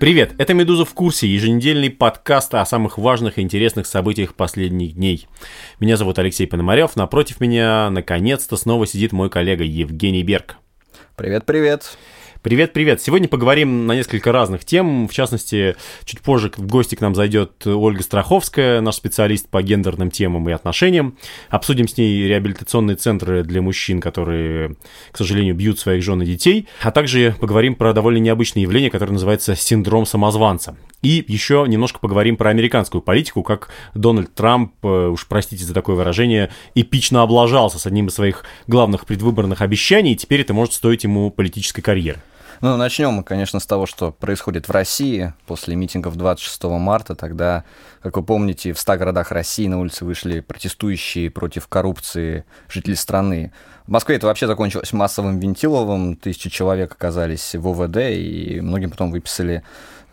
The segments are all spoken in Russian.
Привет, это «Медуза в курсе», еженедельный подкаст о самых важных и интересных событиях последних дней. Меня зовут Алексей Пономарев, напротив меня наконец-то снова сидит мой коллега Евгений Берг. Привет-привет. Привет-привет. Сегодня поговорим на несколько разных тем. В частности, чуть позже в гости к нам зайдет Ольга Страховская, наш специалист по гендерным темам и отношениям. Обсудим с ней реабилитационные центры для мужчин, которые, к сожалению, бьют своих жен и детей. А также поговорим про довольно необычное явление, которое называется синдром самозванца. И еще немножко поговорим про американскую политику, как Дональд Трамп, э, уж простите за такое выражение, эпично облажался с одним из своих главных предвыборных обещаний, и теперь это может стоить ему политической карьеры. Ну, начнем мы, конечно, с того, что происходит в России после митингов 26 марта. Тогда, как вы помните, в 100 городах России на улицы вышли протестующие против коррупции жители страны. В Москве это вообще закончилось массовым вентиловым. Тысячи человек оказались в ОВД, и многим потом выписали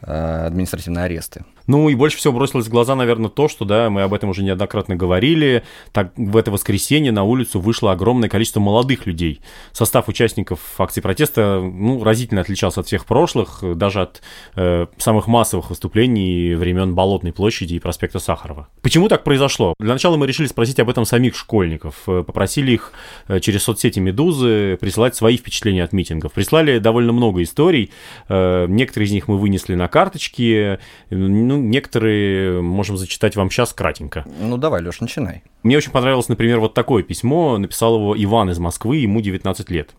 э, административные аресты. Ну и больше всего бросилось в глаза, наверное, то, что, да, мы об этом уже неоднократно говорили, так в это воскресенье на улицу вышло огромное количество молодых людей. Состав участников акции протеста, ну, разительно отличался от всех прошлых, даже от э, самых массовых выступлений времен Болотной площади и проспекта Сахарова. Почему так произошло? Для начала мы решили спросить об этом самих школьников. Э, попросили их э, через соцсети «Медузы» присылать свои впечатления от митингов. Прислали довольно много историй. Э, некоторые из них мы вынесли на карточки. Ну, некоторые можем зачитать вам сейчас кратенько. Ну, давай, Леш, начинай. Мне очень понравилось, например, вот такое письмо. Написал его Иван из Москвы, ему 19 лет.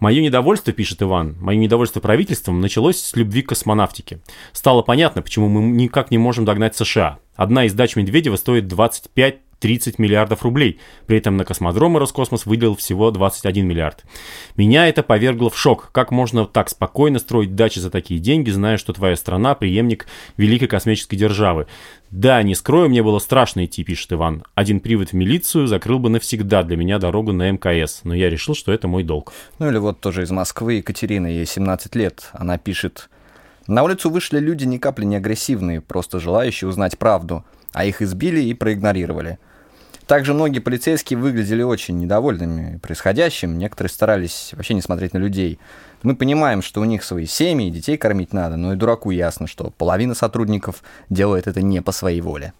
Мое недовольство, пишет Иван, мое недовольство правительством началось с любви к космонавтике. Стало понятно, почему мы никак не можем догнать США. Одна из дач Медведева стоит 25 30 миллиардов рублей. При этом на космодромы Роскосмос выделил всего 21 миллиард. Меня это повергло в шок. Как можно так спокойно строить дачи за такие деньги, зная, что твоя страна преемник великой космической державы? Да, не скрою, мне было страшно идти, пишет Иван. Один привод в милицию закрыл бы навсегда для меня дорогу на МКС, но я решил, что это мой долг. Ну или вот тоже из Москвы Екатерина, ей 17 лет. Она пишет, на улицу вышли люди ни капли не агрессивные, просто желающие узнать правду, а их избили и проигнорировали. Также многие полицейские выглядели очень недовольными происходящим, некоторые старались вообще не смотреть на людей. Мы понимаем, что у них свои семьи, детей кормить надо, но и дураку ясно, что половина сотрудников делает это не по своей воле.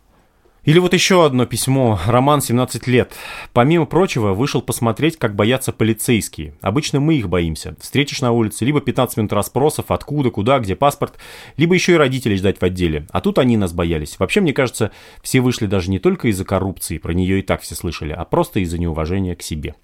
Или вот еще одно письмо. Роман 17 лет. Помимо прочего, вышел посмотреть, как боятся полицейские. Обычно мы их боимся. Встретишь на улице, либо 15 минут расспросов, откуда, куда, где паспорт, либо еще и родителей ждать в отделе. А тут они нас боялись. Вообще, мне кажется, все вышли даже не только из-за коррупции, про нее и так все слышали, а просто из-за неуважения к себе.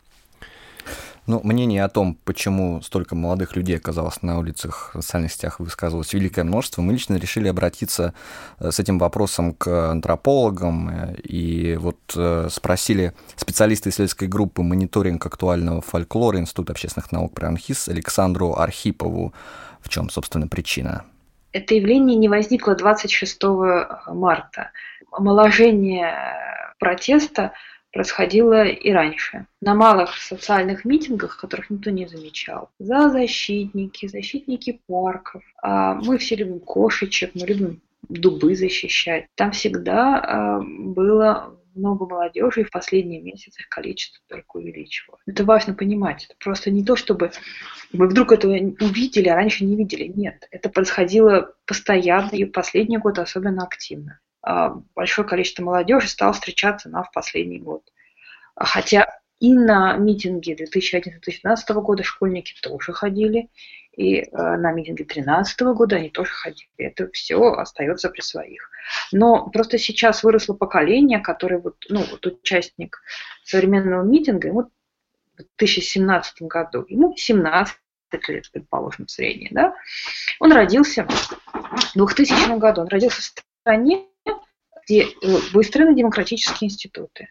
Ну, мнение о том, почему столько молодых людей оказалось на улицах в социальных сетях, высказывалось великое множество. Мы лично решили обратиться э, с этим вопросом к антропологам э, и вот э, спросили специалиста исследовательской группы «Мониторинг актуального фольклора» Института общественных наук при Александру Архипову. В чем, собственно, причина? Это явление не возникло 26 марта. Омоложение протеста – происходило и раньше. На малых социальных митингах, которых никто не замечал. За защитники, защитники парков. А мы все любим кошечек, мы любим дубы защищать. Там всегда а, было много молодежи, и в последние месяцы их количество только увеличивалось. Это важно понимать. Это просто не то, чтобы мы вдруг это увидели, а раньше не видели. Нет, это происходило постоянно, и последний год особенно активно. А, большое количество молодежи стало встречаться на в последний год. Хотя и на митинги 2011-2012 года школьники тоже ходили, и э, на митинги 2013 года они тоже ходили. Это все остается при своих. Но просто сейчас выросло поколение, которое вот, ну, вот участник современного митинга, ему в 2017 году, ему 17 лет, предположим, средний, да, он родился в 2000 году, он родился в стране, где выстроены демократические институты.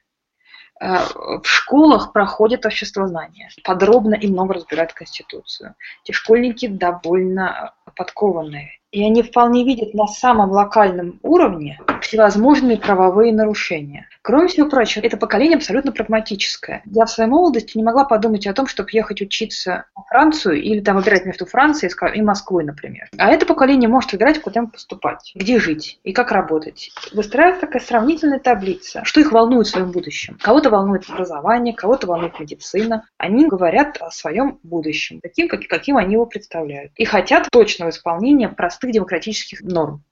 Э, в школах проходит обществознание. Подробно и много разбирают Конституцию. Эти школьники довольно подкованные. И они вполне видят на самом локальном уровне всевозможные правовые нарушения. Кроме всего прочего, это поколение абсолютно прагматическое. Я в своей молодости не могла подумать о том, чтобы ехать учиться в Францию или там выбирать между Францией и Москвой, например. А это поколение может выбирать, куда им поступать, где жить и как работать. Выстраивается такая сравнительная таблица, что их волнует в своем будущем. Кого-то волнует образование, кого-то волнует медицина. Они говорят о своем будущем, таким, каким они его представляют. И хотят точного исполнения простых демократических норм.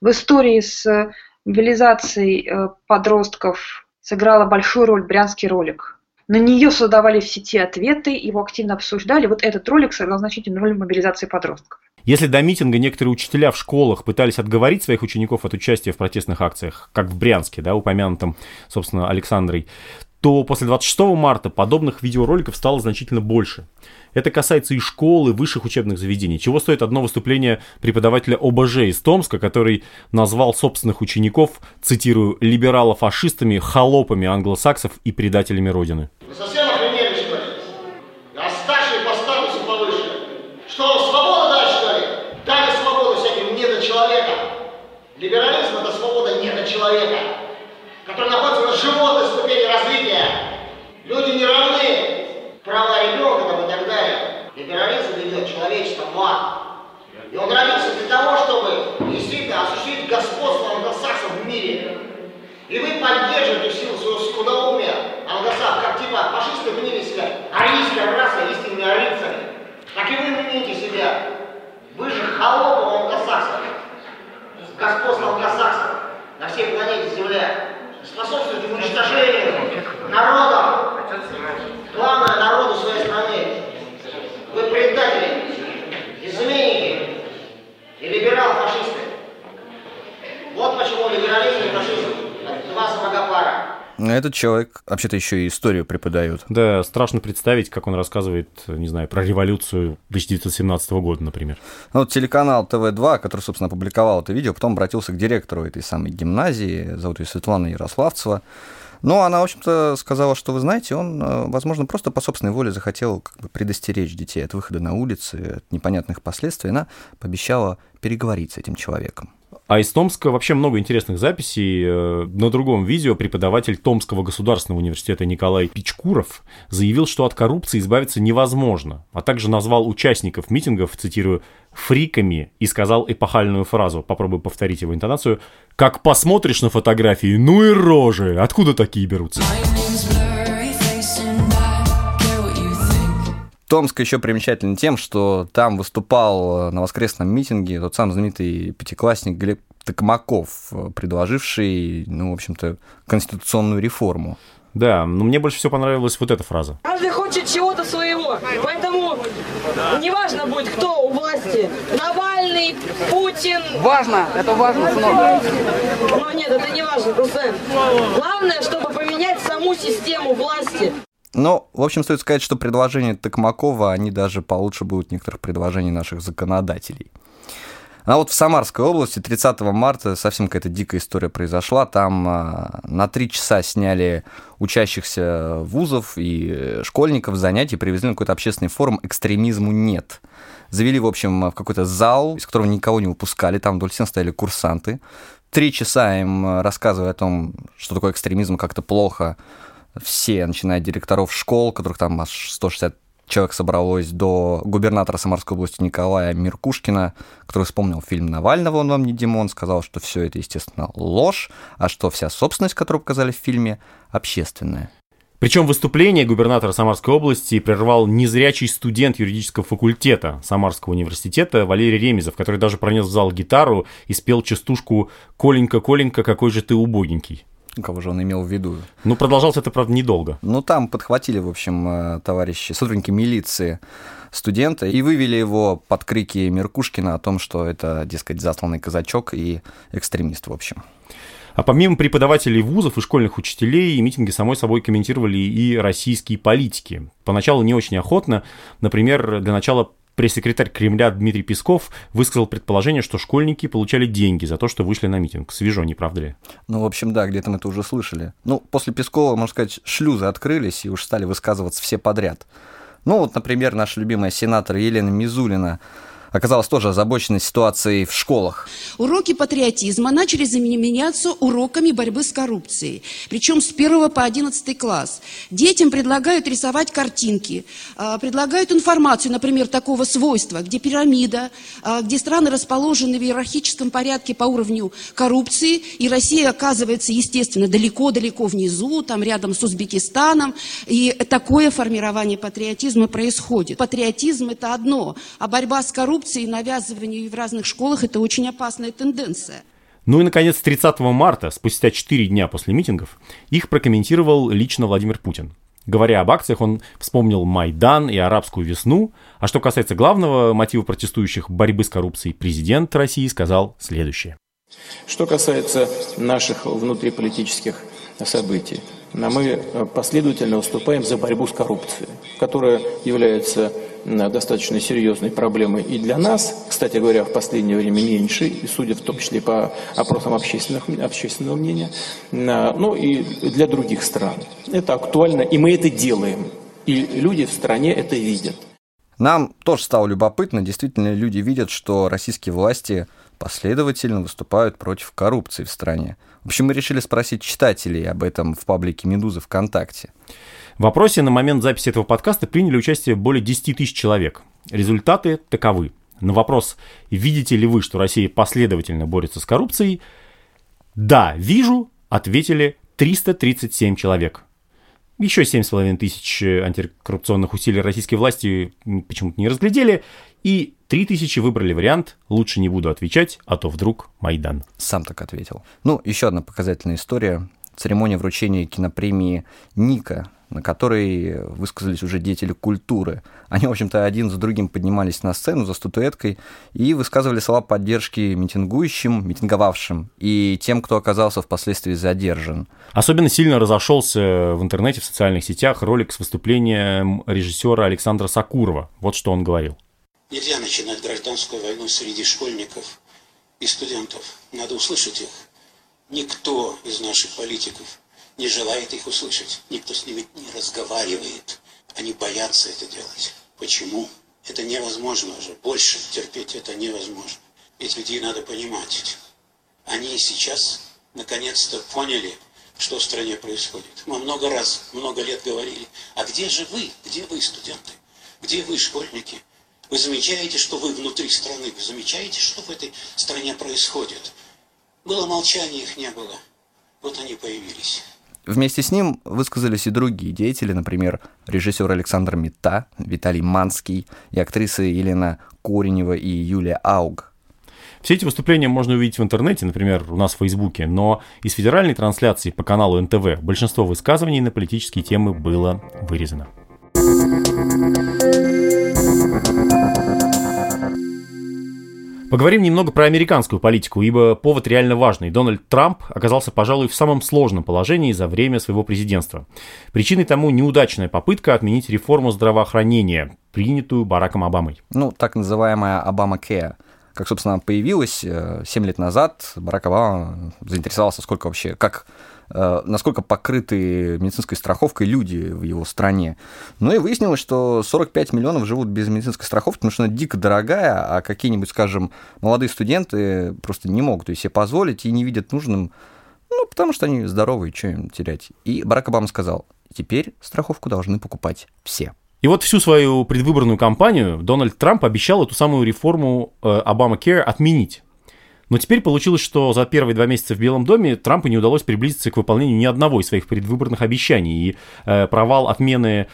В истории с мобилизацией э, подростков сыграла большую роль брянский ролик. На нее создавали в сети ответы, его активно обсуждали. Вот этот ролик сыграл значительную роль в мобилизации подростков. Если до митинга некоторые учителя в школах пытались отговорить своих учеников от участия в протестных акциях, как в Брянске, да, упомянутом, собственно, Александрой, то после 26 марта подобных видеороликов стало значительно больше. Это касается и школ, и высших учебных заведений. Чего стоит одно выступление преподавателя ОБЖ из Томска, который назвал собственных учеников, цитирую, либерало-фашистами, холопами англосаксов и предателями Родины. Вы совсем свобода дать, что ли? Которые находятся Люди не равны. Права ребенка там и так далее. Либерализм ведет человечество в ад. И он родился для того, чтобы действительно осуществить господство англосаксов в мире. И вы поддерживаете силу своего скудоумия англосаксов, как типа фашисты мнили себя арийская раса, истинными арийцами. Так и вы мните себя. Вы же холопы англосаксов. Господство англосаксов на всей планете Земля способствует уничтожению народа, главное народу своей страны. Вы предатели, изменники и либерал-фашисты. Вот почему либерализм и фашизм – два сапога пара. Этот человек вообще-то еще и историю преподает. Да, страшно представить, как он рассказывает, не знаю, про революцию 1917 года, например. Ну, вот телеканал ТВ-2, который, собственно, опубликовал это видео, потом обратился к директору этой самой гимназии, зовут ее Светлана Ярославцева. Но она, в общем-то, сказала, что, вы знаете, он, э, возможно, просто по собственной воле захотел как бы предостеречь детей от выхода на улицы, от непонятных последствий. Она пообещала переговорить с этим человеком. А из Томска вообще много интересных записей. Э, на другом видео преподаватель Томского государственного университета Николай Пичкуров заявил, что от коррупции избавиться невозможно, а также назвал участников митингов, цитирую, фриками и сказал эпохальную фразу, попробую повторить его интонацию, «Как посмотришь на фотографии, ну и рожи, откуда такие берутся?» Томск еще примечателен тем, что там выступал на воскресном митинге тот самый знаменитый пятиклассник Глеб Токмаков, предложивший, ну, в общем-то, конституционную реформу. Да, но мне больше всего понравилась вот эта фраза. Каждый хочет чего-то своего, поэтому неважно будет, кто у власти. Навальный, Путин. Важно, это важно, сынок. Но нет, это не важно, Руслан. Главное, чтобы поменять саму систему власти. Но, в общем, стоит сказать, что предложения Токмакова, они даже получше будут некоторых предложений наших законодателей. А вот в Самарской области 30 марта совсем какая-то дикая история произошла. Там а, на три часа сняли учащихся вузов и школьников занятий, привезли на какой-то общественный форум «Экстремизму нет». Завели, в общем, в какой-то зал, из которого никого не выпускали, там вдоль стен стояли курсанты. Три часа им рассказывая о том, что такое экстремизм, как-то плохо, все, начиная от директоров школ, которых там аж 160 человек собралось, до губернатора Самарской области Николая Миркушкина, который вспомнил фильм Навального «Он вам не Димон», сказал, что все это, естественно, ложь, а что вся собственность, которую показали в фильме, общественная. Причем выступление губернатора Самарской области прервал незрячий студент юридического факультета Самарского университета Валерий Ремезов, который даже пронес в зал гитару и спел частушку «Коленька, Коленька, какой же ты убогенький». Кого же он имел в виду? Ну, продолжалось это, правда, недолго. Ну, там подхватили, в общем, э, товарищи, сотрудники милиции студента и вывели его под крики Меркушкина о том, что это, дескать, засланный казачок и экстремист, в общем. А помимо преподавателей вузов и школьных учителей, митинги, самой собой, комментировали и российские политики. Поначалу не очень охотно. Например, для начала Пресс-секретарь Кремля Дмитрий Песков высказал предположение, что школьники получали деньги за то, что вышли на митинг. Свежо, не правда ли? Ну, в общем, да, где-то мы это уже слышали. Ну, после Пескова, можно сказать, шлюзы открылись, и уж стали высказываться все подряд. Ну, вот, например, наша любимая сенатор Елена Мизулина оказалась тоже озабочена ситуацией в школах. Уроки патриотизма начали заменяться уроками борьбы с коррупцией. Причем с 1 по 11 класс. Детям предлагают рисовать картинки, а, предлагают информацию, например, такого свойства, где пирамида, а, где страны расположены в иерархическом порядке по уровню коррупции, и Россия оказывается, естественно, далеко-далеко внизу, там рядом с Узбекистаном, и такое формирование патриотизма происходит. Патриотизм – это одно, а борьба с коррупцией и навязывание в разных школах – это очень опасная тенденция. Ну и, наконец, 30 марта, спустя 4 дня после митингов, их прокомментировал лично Владимир Путин. Говоря об акциях, он вспомнил Майдан и арабскую весну. А что касается главного мотива протестующих борьбы с коррупцией, президент России сказал следующее. Что касается наших внутриполитических событий, мы последовательно выступаем за борьбу с коррупцией, которая является достаточно серьезной проблемой и для нас, кстати говоря, в последнее время меньше, и судя в том числе по опросам общественных, общественного мнения, ну и для других стран. Это актуально, и мы это делаем. И люди в стране это видят. Нам тоже стало любопытно, действительно люди видят, что российские власти последовательно выступают против коррупции в стране. В общем, мы решили спросить читателей об этом в паблике «Медузы» ВКонтакте. В вопросе на момент записи этого подкаста приняли участие более 10 тысяч человек. Результаты таковы. На вопрос, видите ли вы, что Россия последовательно борется с коррупцией, да, вижу, ответили 337 человек. Еще 7,5 тысяч антикоррупционных усилий российской власти почему-то не разглядели, и 3 тысячи выбрали вариант «лучше не буду отвечать, а то вдруг Майдан». Сам так ответил. Ну, еще одна показательная история. Церемония вручения кинопремии «Ника» на которой высказались уже деятели культуры. Они, в общем-то, один за другим поднимались на сцену за статуэткой и высказывали слова поддержки митингующим, митинговавшим и тем, кто оказался впоследствии задержан. Особенно сильно разошелся в интернете, в социальных сетях ролик с выступлением режиссера Александра Сакурова. Вот что он говорил. Нельзя начинать гражданскую войну среди школьников и студентов. Надо услышать их. Никто из наших политиков не желает их услышать. Никто с ними не разговаривает. Они боятся это делать. Почему? Это невозможно уже. Больше терпеть это невозможно. Ведь людей надо понимать. Они сейчас наконец-то поняли, что в стране происходит. Мы много раз, много лет говорили, а где же вы? Где вы, студенты? Где вы, школьники? Вы замечаете, что вы внутри страны? Вы замечаете, что в этой стране происходит? Было молчание, их не было. Вот они появились. Вместе с ним высказались и другие деятели, например, режиссер Александр Мета, Виталий Манский и актрисы Елена Коренева и Юлия Ауг. Все эти выступления можно увидеть в интернете, например, у нас в Фейсбуке, но из федеральной трансляции по каналу НТВ большинство высказываний на политические темы было вырезано. Поговорим немного про американскую политику, ибо повод реально важный. Дональд Трамп оказался, пожалуй, в самом сложном положении за время своего президентства. Причиной тому неудачная попытка отменить реформу здравоохранения, принятую Бараком Обамой. Ну, так называемая Обама Care как, собственно, появилась 7 э, лет назад, Барак Обама заинтересовался, сколько вообще, как насколько покрыты медицинской страховкой люди в его стране. Ну и выяснилось, что 45 миллионов живут без медицинской страховки, потому что она дико дорогая, а какие-нибудь, скажем, молодые студенты просто не могут ее себе позволить и не видят нужным, ну, потому что они здоровые, что им терять. И Барак Обама сказал, теперь страховку должны покупать все. И вот всю свою предвыборную кампанию Дональд Трамп обещал эту самую реформу Обама э, Care отменить. Но теперь получилось, что за первые два месяца в Белом доме Трампу не удалось приблизиться к выполнению ни одного из своих предвыборных обещаний. И э, провал отмены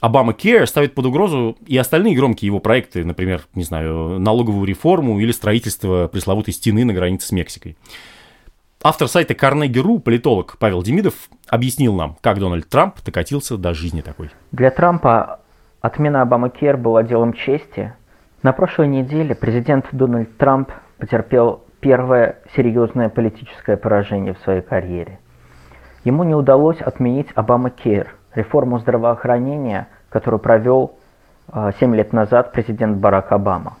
Обама Care ставит под угрозу и остальные громкие его проекты, например, не знаю, налоговую реформу или строительство пресловутой стены на границе с Мексикой. Автор сайта Carnegie.ru, политолог Павел Демидов, объяснил нам, как Дональд Трамп докатился до жизни такой. Для Трампа отмена Обама Кер была делом чести. На прошлой неделе президент Дональд Трамп потерпел первое серьезное политическое поражение в своей карьере. Ему не удалось отменить Обама Кейр, реформу здравоохранения, которую провел 7 а, лет назад президент Барак Обама.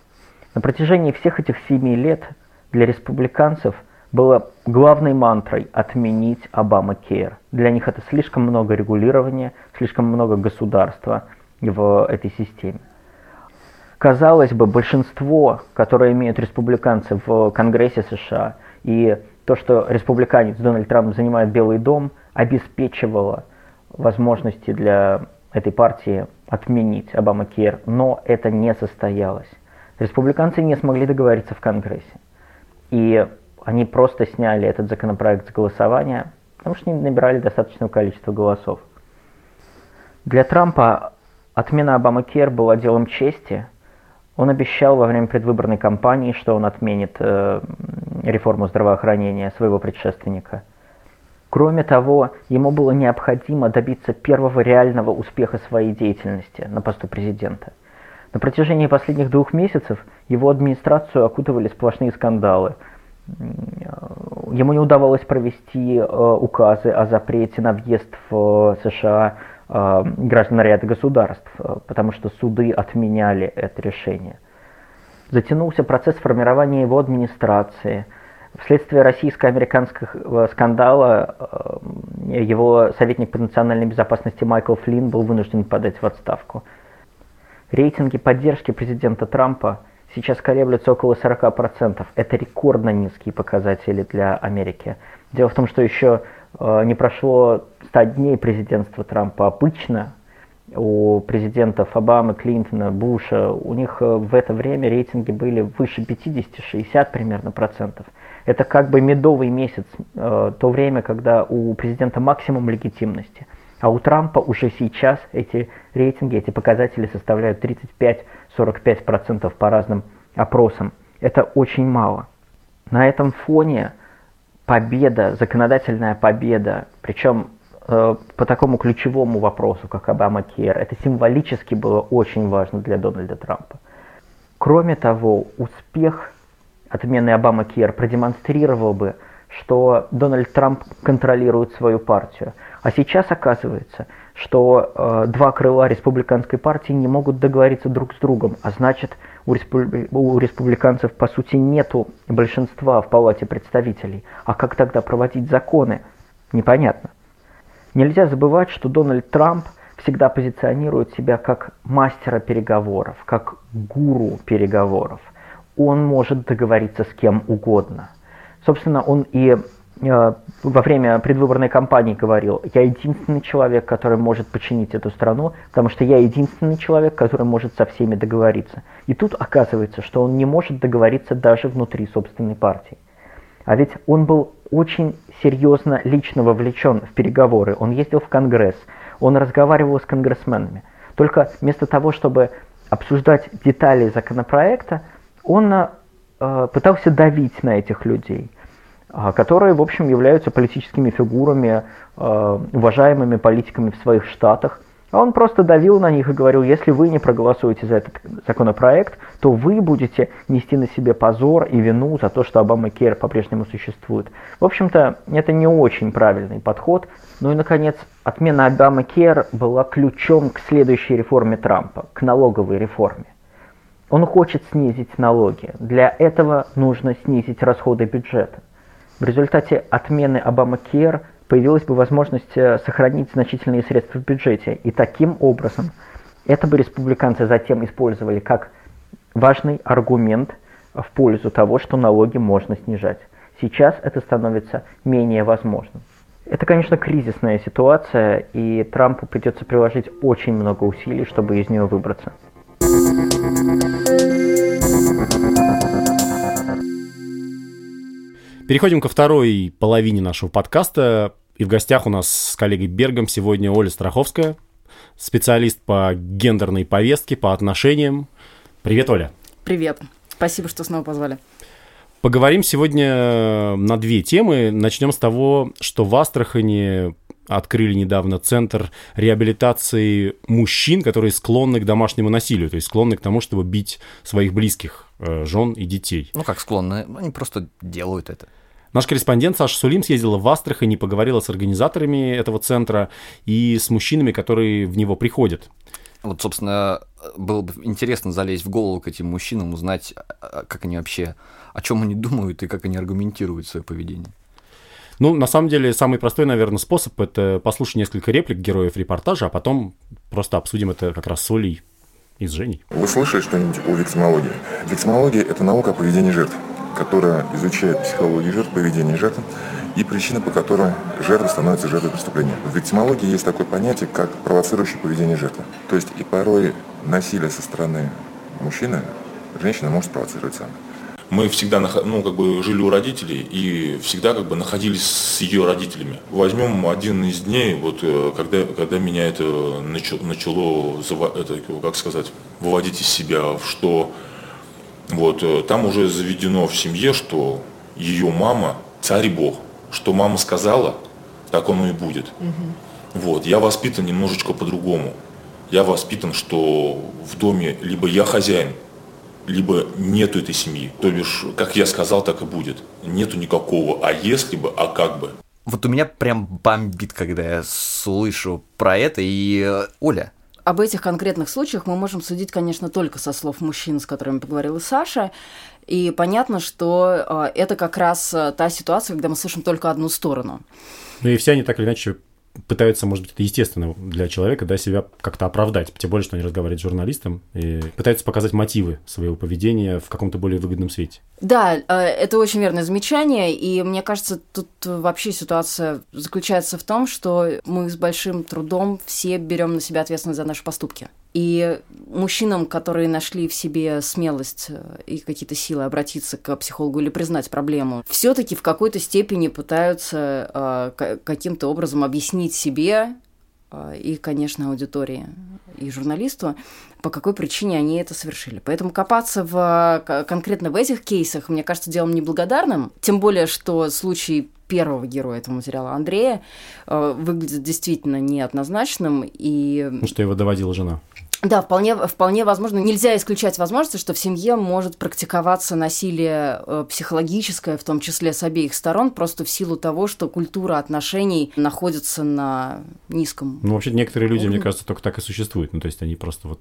На протяжении всех этих 7 лет для республиканцев было главной мантрой отменить Обама Кейр. Для них это слишком много регулирования, слишком много государства в этой системе. Казалось бы, большинство, которое имеют республиканцы в Конгрессе США, и то, что республиканец Дональд Трамп занимает Белый дом, обеспечивало возможности для этой партии отменить Обама Кер, но это не состоялось. Республиканцы не смогли договориться в Конгрессе. И они просто сняли этот законопроект с голосования, потому что не набирали достаточного количества голосов. Для Трампа отмена Обама Кер была делом чести. Он обещал во время предвыборной кампании, что он отменит э, реформу здравоохранения своего предшественника – Кроме того, ему было необходимо добиться первого реального успеха своей деятельности на посту президента. На протяжении последних двух месяцев его администрацию окутывали сплошные скандалы. Ему не удавалось провести э, указы о запрете на въезд в США э, граждан ряда государств, э, потому что суды отменяли это решение. Затянулся процесс формирования его администрации – Вследствие российско-американского скандала э, его советник по национальной безопасности Майкл Флинн был вынужден подать в отставку. Рейтинги поддержки президента Трампа сейчас колеблются около 40%. Это рекордно низкие показатели для Америки. Дело в том, что еще э, не прошло 100 дней президентства Трампа. Обычно у президентов Обамы, Клинтона, Буша, у них э, в это время рейтинги были выше 50-60 примерно процентов. Это как бы медовый месяц, э, то время, когда у президента максимум легитимности. А у Трампа уже сейчас эти рейтинги, эти показатели составляют 35-45% по разным опросам. Это очень мало. На этом фоне победа, законодательная победа, причем э, по такому ключевому вопросу, как Обама Кер, это символически было очень важно для Дональда Трампа. Кроме того, успех отмены Обама Кер продемонстрировал бы, что Дональд Трамп контролирует свою партию. А сейчас оказывается, что э, два крыла республиканской партии не могут договориться друг с другом, а значит у, республи... у республиканцев по сути нету большинства в Палате представителей. А как тогда проводить законы? Непонятно. Нельзя забывать, что Дональд Трамп всегда позиционирует себя как мастера переговоров, как гуру переговоров – он может договориться с кем угодно. Собственно, он и во время предвыборной кампании говорил, я единственный человек, который может починить эту страну, потому что я единственный человек, который может со всеми договориться. И тут оказывается, что он не может договориться даже внутри собственной партии. А ведь он был очень серьезно лично вовлечен в переговоры. Он ездил в Конгресс, он разговаривал с конгрессменами. Только вместо того, чтобы обсуждать детали законопроекта, он э, пытался давить на этих людей, э, которые, в общем, являются политическими фигурами, э, уважаемыми политиками в своих штатах. А он просто давил на них и говорил, если вы не проголосуете за этот законопроект, то вы будете нести на себе позор и вину за то, что Обама Кер по-прежнему существует. В общем-то, это не очень правильный подход. Ну и, наконец, отмена Обама Кер была ключом к следующей реформе Трампа, к налоговой реформе. Он хочет снизить налоги. Для этого нужно снизить расходы бюджета. В результате отмены Обама-Кер появилась бы возможность э, сохранить значительные средства в бюджете. И таким образом это бы республиканцы затем использовали как важный аргумент в пользу того, что налоги можно снижать. Сейчас это становится менее возможным. Это, конечно, кризисная ситуация, и Трампу придется приложить очень много усилий, чтобы из нее выбраться. Переходим ко второй половине нашего подкаста. И в гостях у нас с коллегой Бергом сегодня Оля Страховская, специалист по гендерной повестке, по отношениям. Привет, Оля. Привет. Спасибо, что снова позвали. Поговорим сегодня на две темы. Начнем с того, что в Астрахани открыли недавно центр реабилитации мужчин, которые склонны к домашнему насилию, то есть склонны к тому, чтобы бить своих близких, э, жен и детей. Ну как склонны, они просто делают это. Наш корреспондент Саша Сулим съездила в Астрахань и поговорила с организаторами этого центра и с мужчинами, которые в него приходят. Вот, собственно, было бы интересно залезть в голову к этим мужчинам, узнать, а, как они вообще, о чем они думают и как они аргументируют свое поведение. Ну, на самом деле, самый простой, наверное, способ – это послушать несколько реплик героев репортажа, а потом просто обсудим это как раз с Олей и с Женей. Вы слышали что-нибудь о виктимологии? Виктимология – это наука о поведении жертв, которая изучает психологию жертв, поведение жертв и причины, по которой жертва становится жертвой преступления. В виктимологии есть такое понятие, как провоцирующее поведение жертвы. То есть и порой насилие со стороны мужчины женщина может спровоцировать сама мы всегда ну, как бы жили у родителей и всегда как бы находились с ее родителями. Возьмем один из дней, вот э, когда, когда меня это начало, начало это, как сказать, выводить из себя, что вот э, там уже заведено в семье, что ее мама царь и бог, что мама сказала, так оно и будет. Угу. Вот, я воспитан немножечко по-другому. Я воспитан, что в доме либо я хозяин, либо нету этой семьи. То бишь, как я сказал, так и будет. Нету никакого «а если бы», «а как бы». Вот у меня прям бомбит, когда я слышу про это. И, э, Оля, об этих конкретных случаях мы можем судить, конечно, только со слов мужчин, с которыми поговорила Саша. И понятно, что э, это как раз э, та ситуация, когда мы слышим только одну сторону. Ну и все они так или иначе пытаются, может быть, это естественно для человека, да, себя как-то оправдать. Тем более, что они разговаривают с журналистом и пытаются показать мотивы своего поведения в каком-то более выгодном свете. Да, э, это очень верное замечание, и мне кажется, тут вообще ситуация заключается в том, что мы с большим трудом все берем на себя ответственность за наши поступки. И мужчинам, которые нашли в себе смелость э, и какие-то силы обратиться к психологу или признать проблему, все-таки в какой-то степени пытаются э, каким-то образом объяснить себе э, и, конечно, аудитории и журналисту, по какой причине они это совершили. Поэтому копаться в, конкретно в этих кейсах, мне кажется, делом неблагодарным. Тем более, что случай первого героя этого материала, Андрея, э, выглядит действительно неоднозначным. И... Ну, что его доводила жена. Да, вполне, вполне возможно. Нельзя исключать возможности, что в семье может практиковаться насилие э, психологическое, в том числе с обеих сторон, просто в силу того, что культура отношений находится на низком. Ну, вообще, некоторые люди, мне кажется, только так и существуют. Ну, то есть они просто вот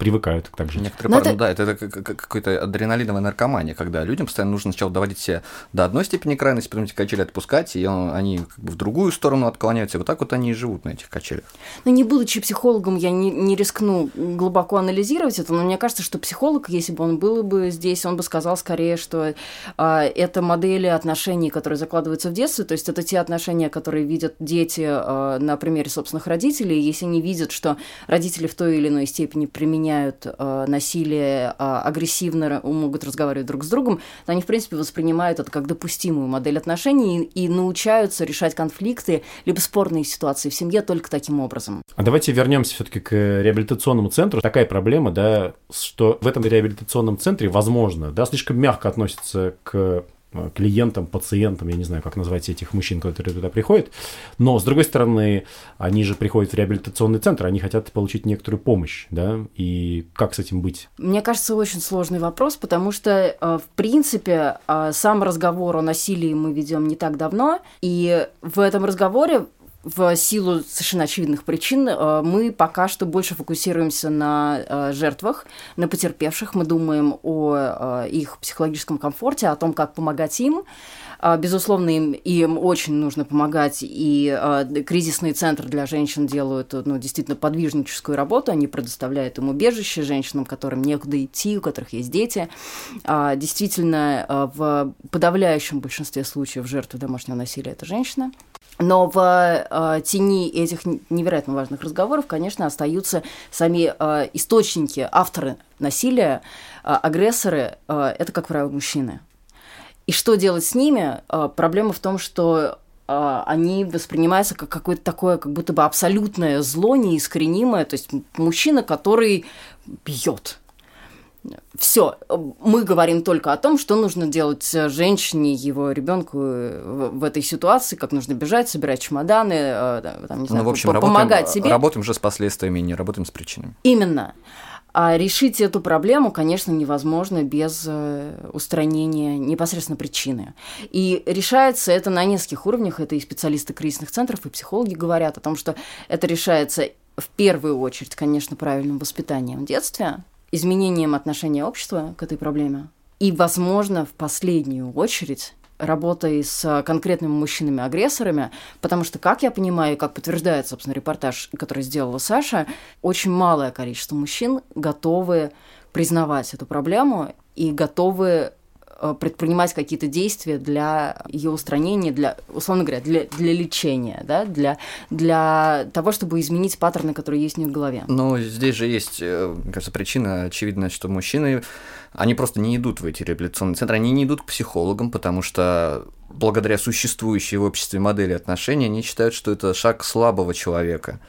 привыкают к так жить. Некоторые парни, это... да, это, это какой-то адреналиновая наркомания, когда людям постоянно нужно сначала доводить себя до одной степени крайности, потом эти качели отпускать, и он, они как бы в другую сторону отклоняются, и вот так вот они и живут на этих качелях. Ну, не будучи психологом, я не, не рискну глубоко анализировать это, но мне кажется, что психолог, если бы он был бы здесь, он бы сказал скорее, что э, это модели отношений, которые закладываются в детстве, то есть это те отношения, которые видят дети э, на примере собственных родителей, если они видят, что родители в той или иной степени применяют э, насилие, э, агрессивно могут разговаривать друг с другом, то они, в принципе, воспринимают это как допустимую модель отношений и, и научаются решать конфликты либо спорные ситуации в семье только таким образом. А давайте вернемся все-таки к реабилитационному центру. Такая проблема, да, что в этом реабилитационном центре, возможно, да, слишком мягко относится к Э, клиентам, пациентам, я не знаю, как назвать этих мужчин, которые туда приходят. Но, с другой стороны, они же приходят в реабилитационный центр, они хотят получить некоторую помощь, да, и как с этим быть? Мне кажется, очень сложный вопрос, потому что, э, в принципе, э, сам разговор о насилии мы ведем не так давно, и в этом разговоре в силу совершенно очевидных причин э, мы пока что больше фокусируемся на э, жертвах, на потерпевших. Мы думаем о э, их психологическом комфорте, о том, как помогать им. Безусловно, им, им очень нужно помогать, и кризисные центры для женщин делают ну, действительно подвижническую работу, они предоставляют им убежище женщинам, которым некуда идти, у которых есть дети. Действительно, в подавляющем большинстве случаев жертвы домашнего насилия – это женщина. Но в э, тени этих невероятно важных разговоров, конечно, остаются сами э, источники, авторы насилия, э, агрессоры, э, это, как правило, мужчины. И что делать с ними? Э, проблема в том, что э, они воспринимаются как какое-то такое, как будто бы абсолютное зло, неискоренимое. То есть мужчина, который бьет, все, мы говорим только о том, что нужно делать женщине, его ребенку в этой ситуации, как нужно бежать, собирать чемоданы, э, там, не знаю, ну, в общем, помогать работаем, себе. Работаем же с последствиями, не работаем с причинами. Именно. А решить эту проблему, конечно, невозможно без э, устранения непосредственно причины. И решается это на нескольких уровнях. Это и специалисты кризисных центров, и психологи говорят о том, что это решается в первую очередь, конечно, правильным воспитанием в детстве, изменением отношения общества к этой проблеме. И, возможно, в последнюю очередь работой с конкретными мужчинами-агрессорами, потому что, как я понимаю, и как подтверждает, собственно, репортаж, который сделала Саша, очень малое количество мужчин готовы признавать эту проблему и готовы предпринимать какие-то действия для ее устранения, для, условно говоря, для, для лечения, да, для, для того, чтобы изменить паттерны, которые есть у них в голове. Ну, здесь же есть, э, мне кажется, причина очевидная, что мужчины, они просто не идут в эти реабилитационные центры, они не идут к психологам, потому что благодаря существующей в обществе модели отношений, они считают, что это шаг слабого человека.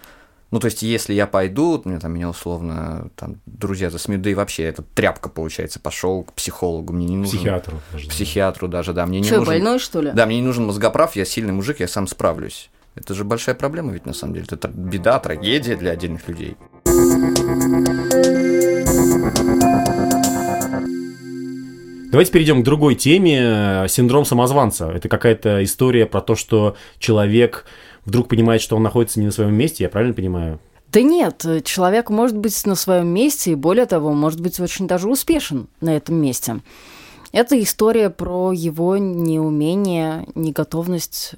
Ну, то есть, если я пойду, мне там меня условно там друзья засмеют, да и вообще, это тряпка, получается, пошел к психологу, мне не нужен... Психиатру даже. Психиатру даже, да. Мне не Что, нужен... больной, что ли? Да, мне не нужен мозгоправ, я сильный мужик, я сам справлюсь. Это же большая проблема ведь на самом деле. Это беда, трагедия для отдельных людей. Давайте перейдем к другой теме. Синдром самозванца. Это какая-то история про то, что человек вдруг понимает, что он находится не на своем месте, я правильно понимаю? Да нет, человек может быть на своем месте, и более того, может быть очень даже успешен на этом месте. Это история про его неумение, неготовность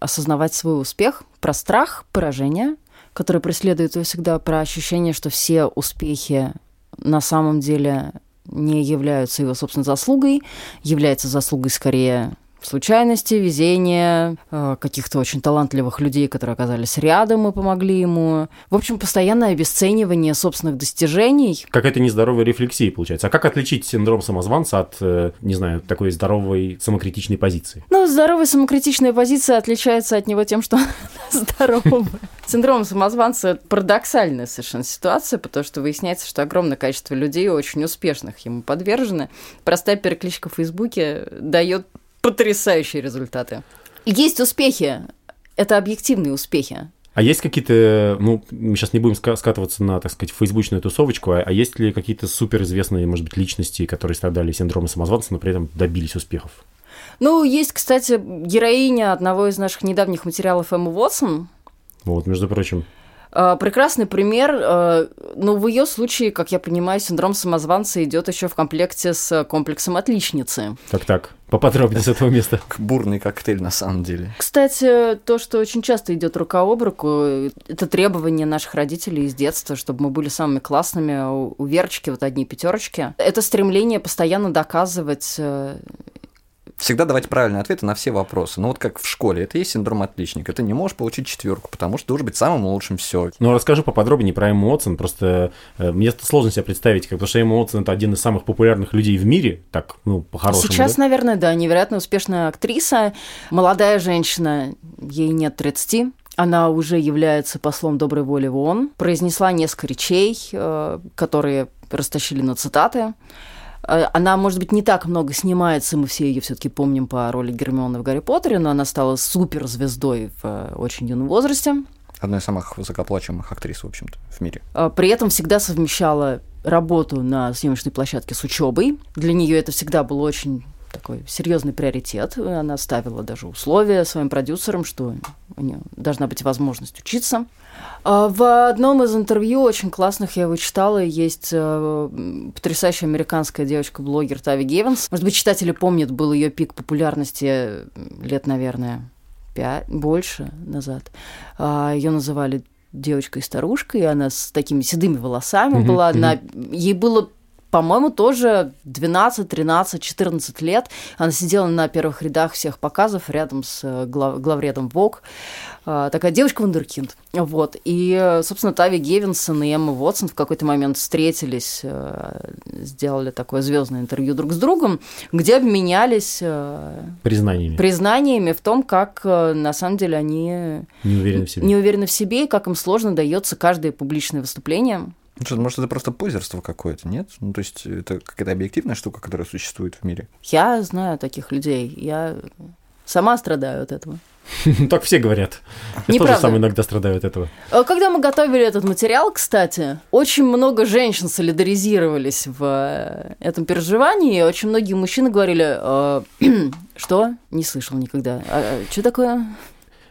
осознавать свой успех, про страх поражения, который преследует его всегда, про ощущение, что все успехи на самом деле не являются его собственной заслугой, является заслугой скорее случайности, везения, э, каких-то очень талантливых людей, которые оказались рядом и помогли ему. В общем, постоянное обесценивание собственных достижений. Какая-то нездоровая рефлексия получается. А как отличить синдром самозванца от, э, не знаю, такой здоровой самокритичной позиции? Ну, здоровая самокритичная позиция отличается от него тем, что здоровая. Синдром самозванца – парадоксальная совершенно ситуация, потому что выясняется, что огромное количество людей, очень успешных ему подвержены. Простая перекличка в Фейсбуке дает потрясающие результаты. Есть успехи. Это объективные успехи. А есть какие-то, ну, мы сейчас не будем скатываться на, так сказать, фейсбучную тусовочку, а, а есть ли какие-то суперизвестные, может быть, личности, которые страдали синдромом самозванца, но при этом добились успехов? Ну, есть, кстати, героиня одного из наших недавних материалов Эмма Уотсон. Вот, между прочим. А, прекрасный пример, а, но в ее случае, как я понимаю, синдром самозванца идет еще в комплекте с комплексом отличницы. Так-так, поподробнее с этого места. Бурный коктейль на самом деле. Кстати, то, что очень часто идет рука об руку, это требование наших родителей из детства, чтобы мы были самыми классными. У Верочки вот одни пятерочки. Это стремление постоянно доказывать э, всегда давать правильные ответы на все вопросы. Ну вот как в школе, это есть синдром отличника. Ты не можешь получить четверку, потому что должен быть самым лучшим все. Ну расскажи поподробнее про Эмму Уотсон. Просто э, мне сложно себе представить, как, потому что Эмма Уотсон это один из самых популярных людей в мире, так, ну, по-хорошему. Сейчас, да? наверное, да, невероятно успешная актриса, молодая женщина, ей нет 30, она уже является послом доброй воли в ООН, произнесла несколько речей, э, которые растащили на цитаты. Э, она, может быть, не так много снимается, мы все ее все-таки помним по роли Гермионы в Гарри Поттере, но она стала суперзвездой в э, очень юном возрасте. Одна из самых высокооплачиваемых актрис, в общем-то, в мире. Э, при этом всегда совмещала работу на съемочной площадке с учебой. Для нее это всегда был очень такой серьезный приоритет. Она ставила даже условия своим продюсерам, что у нее должна быть возможность учиться. А, в одном из интервью, очень классных, я его читала, есть э, потрясающая американская девочка-блогер Тави Гевенс. Может быть, читатели помнят, был ее пик популярности лет, наверное, пять, больше назад. А, ее называли девочкой-старушкой, и она с такими седыми волосами mm-hmm, была. Она, ей было по-моему, тоже 12, 13, 14 лет. Она сидела на первых рядах всех показов рядом с э, глав, главредом ВОК. А, такая девочка вундеркинд. Вот. И, собственно, Тави Гевинсон и Эмма Уотсон в какой-то момент встретились, э, сделали такое звездное интервью друг с другом, где обменялись э, признаниями. признаниями в том, как на самом деле они не уверены в себе, не уверены в себе и как им сложно дается каждое публичное выступление. Ну что, может, это просто позерство какое-то, нет? Ну, то есть это какая-то объективная штука, которая существует в мире? Я знаю таких людей. Я сама страдаю от этого. Так все говорят. Я тоже сам иногда страдаю от этого. А когда мы готовили этот материал, кстати, очень много женщин солидаризировались в э, этом переживании. Очень многие мужчины говорили, «Э, что? Не слышал никогда. А, а что такое?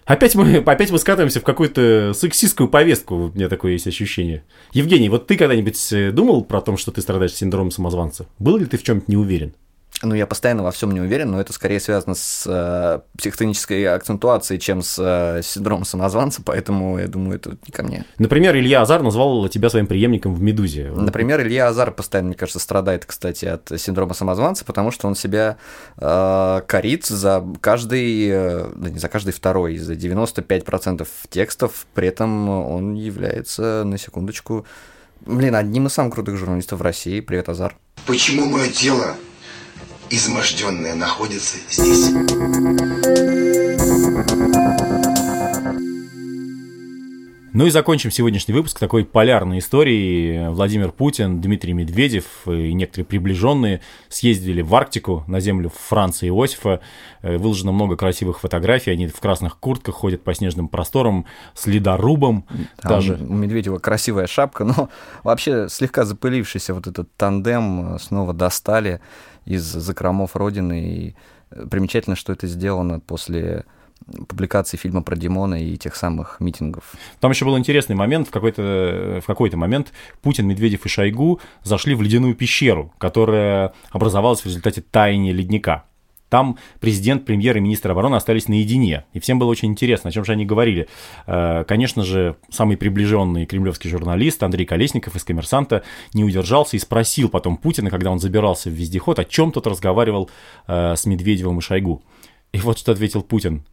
Опять мы, опять мы скатываемся в какую-то сексистскую повестку, у меня такое есть ощущение. Евгений, вот ты когда-нибудь э, думал про то, что ты страдаешь синдромом самозванца? Был ли ты в чем-то не уверен? Ну, я постоянно во всем не уверен, но это скорее связано с э, психотонической акцентуацией, чем с э, синдромом самозванца, поэтому я думаю, это не ко мне. Например, Илья Азар назвал тебя своим преемником в «Медузе». Например, Илья Азар постоянно, мне кажется, страдает, кстати, от синдрома самозванца, потому что он себя э, корит за каждый, э, да не за каждый второй, за 95% текстов, при этом он является, на секундочку, блин, одним из самых крутых журналистов в России. Привет, Азар. Почему мое тело изможденная находится здесь. Ну и закончим сегодняшний выпуск такой полярной историей. Владимир Путин, Дмитрий Медведев и некоторые приближенные съездили в Арктику, на землю Франции Иосифа. Э, выложено много красивых фотографий. Они в красных куртках ходят по снежным просторам с ледорубом. Там даже. У Медведева красивая шапка, но вообще слегка запылившийся вот этот тандем снова достали из закромов Родины. И э, примечательно, что это сделано после публикации фильма про Димона и тех самых митингов. Там еще был интересный момент. В какой-то, в какой-то момент Путин, Медведев и Шойгу зашли в ледяную пещеру, которая образовалась в результате таяния ледника. Там президент, премьер и министр обороны остались наедине. И всем было очень интересно, о чем же они говорили. Э, конечно же, самый приближенный кремлевский журналист Андрей Колесников из «Коммерсанта» не удержался и спросил потом Путина, когда он забирался в вездеход, о чем тот разговаривал э, с Медведевым и Шойгу. И вот что ответил Путин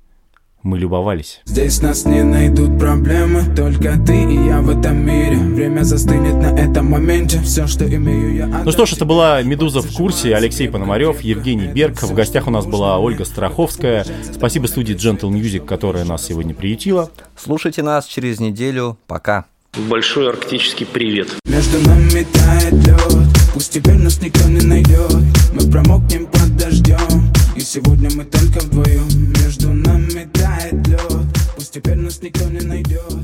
мы любовались. Здесь нас не найдут проблемы, только ты и я в этом мире. Время застынет на этом моменте, все, что имею я. Ну что ж, это была «Медуза в курсе», Алексей Пономарев, Евгений Берг. В гостях у нас была Ольга Страховская. Спасибо студии Gentle Music, которая нас сегодня приютила. Слушайте нас через неделю. Пока. Большой арктический привет. Между нами тает лед, пусть теперь нас никто не найдет. Мы промокнем под дождем, и сегодня мы так теперь нас никто не найдет